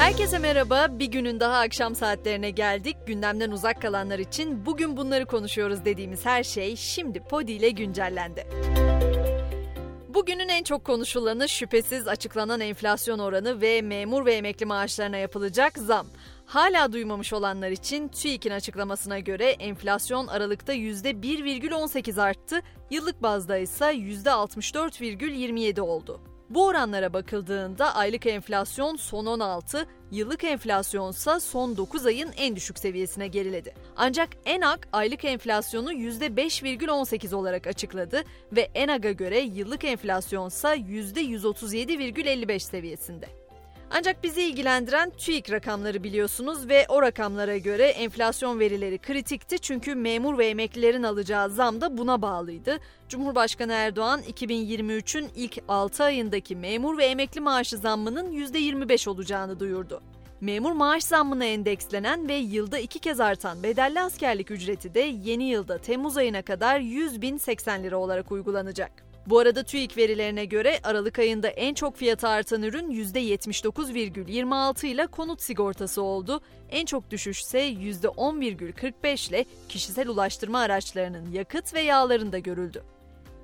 Herkese merhaba. Bir günün daha akşam saatlerine geldik. Gündemden uzak kalanlar için bugün bunları konuşuyoruz dediğimiz her şey şimdi Podi ile güncellendi. Bugünün en çok konuşulanı şüphesiz açıklanan enflasyon oranı ve memur ve emekli maaşlarına yapılacak zam. Hala duymamış olanlar için TÜİK'in açıklamasına göre enflasyon Aralık'ta %1,18 arttı, yıllık bazda ise %64,27 oldu. Bu oranlara bakıldığında aylık enflasyon son 16, yıllık enflasyonsa son 9 ayın en düşük seviyesine geriledi. Ancak ENAK aylık enflasyonu %5,18 olarak açıkladı ve ENAG'a göre yıllık enflasyonsa %137,55 seviyesinde. Ancak bizi ilgilendiren TÜİK rakamları biliyorsunuz ve o rakamlara göre enflasyon verileri kritikti çünkü memur ve emeklilerin alacağı zam da buna bağlıydı. Cumhurbaşkanı Erdoğan 2023'ün ilk 6 ayındaki memur ve emekli maaşı zammının %25 olacağını duyurdu. Memur maaş zammına endekslenen ve yılda iki kez artan bedelli askerlik ücreti de yeni yılda Temmuz ayına kadar 100 bin 80 lira olarak uygulanacak. Bu arada TÜİK verilerine göre Aralık ayında en çok fiyatı artan ürün %79,26 ile konut sigortası oldu. En çok düşüş ise %10,45 ile kişisel ulaştırma araçlarının yakıt ve yağlarında görüldü.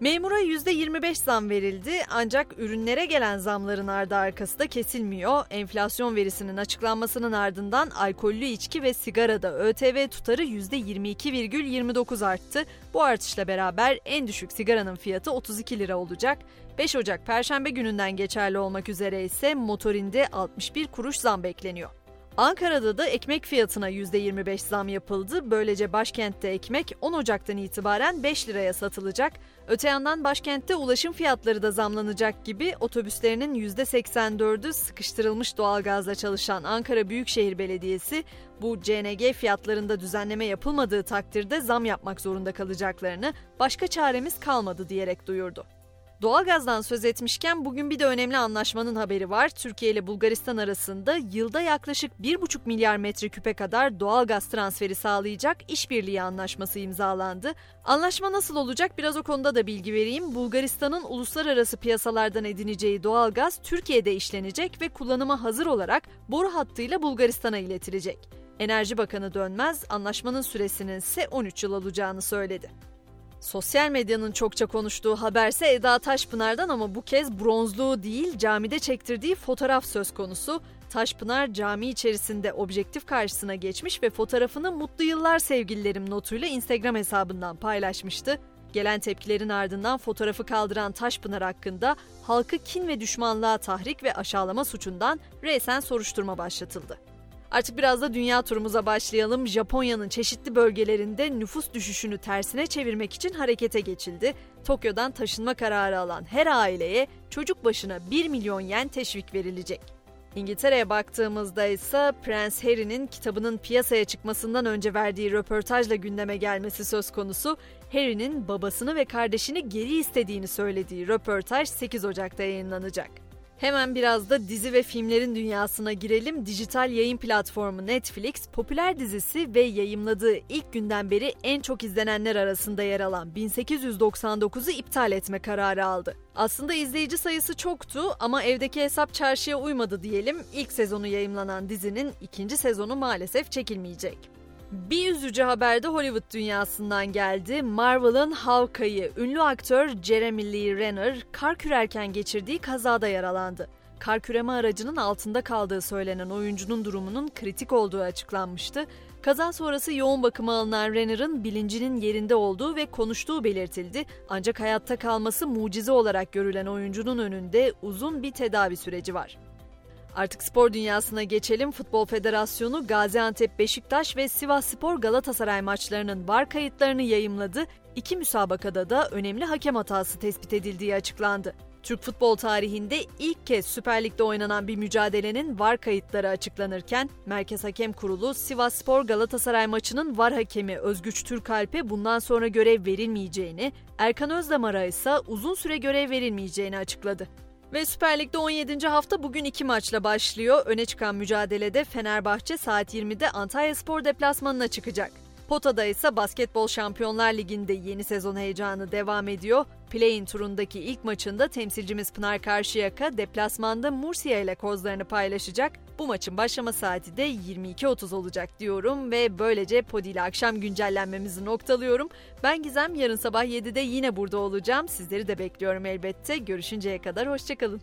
Memura %25 zam verildi ancak ürünlere gelen zamların ardı arkası da kesilmiyor. Enflasyon verisinin açıklanmasının ardından alkollü içki ve sigarada ÖTV tutarı %22,29 arttı. Bu artışla beraber en düşük sigaranın fiyatı 32 lira olacak. 5 Ocak Perşembe gününden geçerli olmak üzere ise motorinde 61 kuruş zam bekleniyor. Ankara'da da ekmek fiyatına %25 zam yapıldı. Böylece başkentte ekmek 10 Ocak'tan itibaren 5 liraya satılacak. Öte yandan başkentte ulaşım fiyatları da zamlanacak gibi otobüslerinin %84'ü sıkıştırılmış doğalgazla çalışan Ankara Büyükşehir Belediyesi bu CNG fiyatlarında düzenleme yapılmadığı takdirde zam yapmak zorunda kalacaklarını başka çaremiz kalmadı diyerek duyurdu. Doğalgazdan söz etmişken bugün bir de önemli anlaşmanın haberi var. Türkiye ile Bulgaristan arasında yılda yaklaşık 1,5 milyar metreküpe kadar doğalgaz transferi sağlayacak işbirliği anlaşması imzalandı. Anlaşma nasıl olacak biraz o konuda da bilgi vereyim. Bulgaristan'ın uluslararası piyasalardan edineceği doğalgaz Türkiye'de işlenecek ve kullanıma hazır olarak boru hattıyla Bulgaristan'a iletilecek. Enerji Bakanı Dönmez anlaşmanın süresinin ise 13 yıl olacağını söyledi. Sosyal medyanın çokça konuştuğu haberse Eda Taşpınar'dan ama bu kez bronzluğu değil camide çektirdiği fotoğraf söz konusu. Taşpınar cami içerisinde objektif karşısına geçmiş ve fotoğrafını mutlu yıllar sevgililerim notuyla Instagram hesabından paylaşmıştı. Gelen tepkilerin ardından fotoğrafı kaldıran Taşpınar hakkında halkı kin ve düşmanlığa tahrik ve aşağılama suçundan resen soruşturma başlatıldı. Artık biraz da dünya turumuza başlayalım. Japonya'nın çeşitli bölgelerinde nüfus düşüşünü tersine çevirmek için harekete geçildi. Tokyo'dan taşınma kararı alan her aileye çocuk başına 1 milyon yen teşvik verilecek. İngiltere'ye baktığımızda ise Prens Harry'nin kitabının piyasaya çıkmasından önce verdiği röportajla gündeme gelmesi söz konusu. Harry'nin babasını ve kardeşini geri istediğini söylediği röportaj 8 Ocak'ta yayınlanacak. Hemen biraz da dizi ve filmlerin dünyasına girelim. Dijital yayın platformu Netflix, popüler dizisi ve yayımladığı ilk günden beri en çok izlenenler arasında yer alan 1899'u iptal etme kararı aldı. Aslında izleyici sayısı çoktu ama evdeki hesap çarşıya uymadı diyelim. İlk sezonu yayımlanan dizinin ikinci sezonu maalesef çekilmeyecek. Bir üzücü haber de Hollywood dünyasından geldi. Marvel'ın Hawkeye'ı ünlü aktör Jeremy Lee Renner kar kürerken geçirdiği kazada yaralandı. Kar küreme aracının altında kaldığı söylenen oyuncunun durumunun kritik olduğu açıklanmıştı. Kaza sonrası yoğun bakıma alınan Renner'ın bilincinin yerinde olduğu ve konuştuğu belirtildi. Ancak hayatta kalması mucize olarak görülen oyuncunun önünde uzun bir tedavi süreci var. Artık spor dünyasına geçelim. Futbol Federasyonu Gaziantep Beşiktaş ve Sivas Spor Galatasaray maçlarının var kayıtlarını yayımladı. İki müsabakada da önemli hakem hatası tespit edildiği açıklandı. Türk futbol tarihinde ilk kez Süper Lig'de oynanan bir mücadelenin var kayıtları açıklanırken Merkez Hakem Kurulu Sivas Spor Galatasaray maçının var hakemi Özgüç Türkalp'e bundan sonra görev verilmeyeceğini, Erkan Özdamar'a ise uzun süre görev verilmeyeceğini açıkladı. Ve Süper Lig'de 17. hafta bugün iki maçla başlıyor. Öne çıkan mücadelede Fenerbahçe saat 20'de Antalya Spor deplasmanına çıkacak. Potada ise Basketbol Şampiyonlar Ligi'nde yeni sezon heyecanı devam ediyor. Play-in turundaki ilk maçında temsilcimiz Pınar Karşıyaka deplasmanda Mursia ile kozlarını paylaşacak. Bu maçın başlama saati de 22.30 olacak diyorum ve böylece Podi ile akşam güncellenmemizi noktalıyorum. Ben Gizem yarın sabah 7'de yine burada olacağım. Sizleri de bekliyorum elbette. Görüşünceye kadar hoşçakalın.